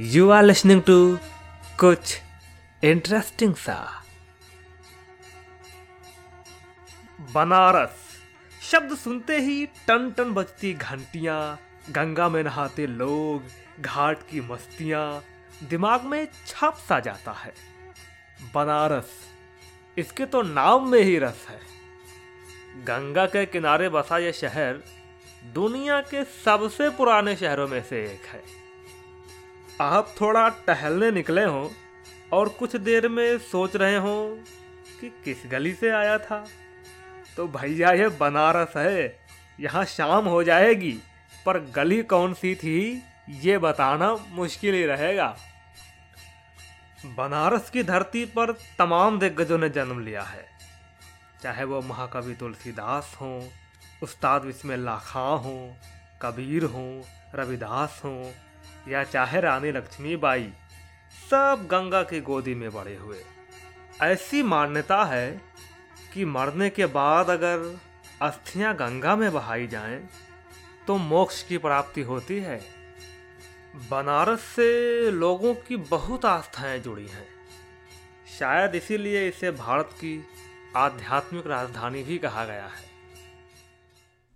You are listening to कुछ interesting सा। बनारस। शब्द सुनते ही टन टन बजती घंटियाँ, गंगा में नहाते लोग, घाट की मस्तियाँ, दिमाग में छप सा जाता है। बनारस, इसके तो नाम में ही रस है। गंगा के किनारे बसा यह शहर दुनिया के सबसे पुराने शहरों में से एक है। आप थोड़ा टहलने निकले हों और कुछ देर में सोच रहे हों कि किस गली से आया था। तो भैया ये बनारस है। यहाँ शाम हो जाएगी, पर गली कौन सी थी, ये बताना मुश्किल ही रहेगा। बनारस की धरती पर तमाम दिग्गजों ने जन्म लिया है। चाहे वो महाकवि तुलसीदास हों, उस्ताद बिस्मिल्लाह खां हों, कबीर हों, रविदास हों या चाहे रानी लक्ष्मीबाई, सब गंगा की गोदी में बड़े हुए। ऐसी मान्यता है कि मरने के बाद अगर अस्थियाँ गंगा में बहाई जाएँ तो मोक्ष की प्राप्ति होती है। बनारस से लोगों की बहुत आस्थाएँ जुड़ी हैं। शायद इसीलिए इसे भारत की आध्यात्मिक राजधानी भी कहा गया है।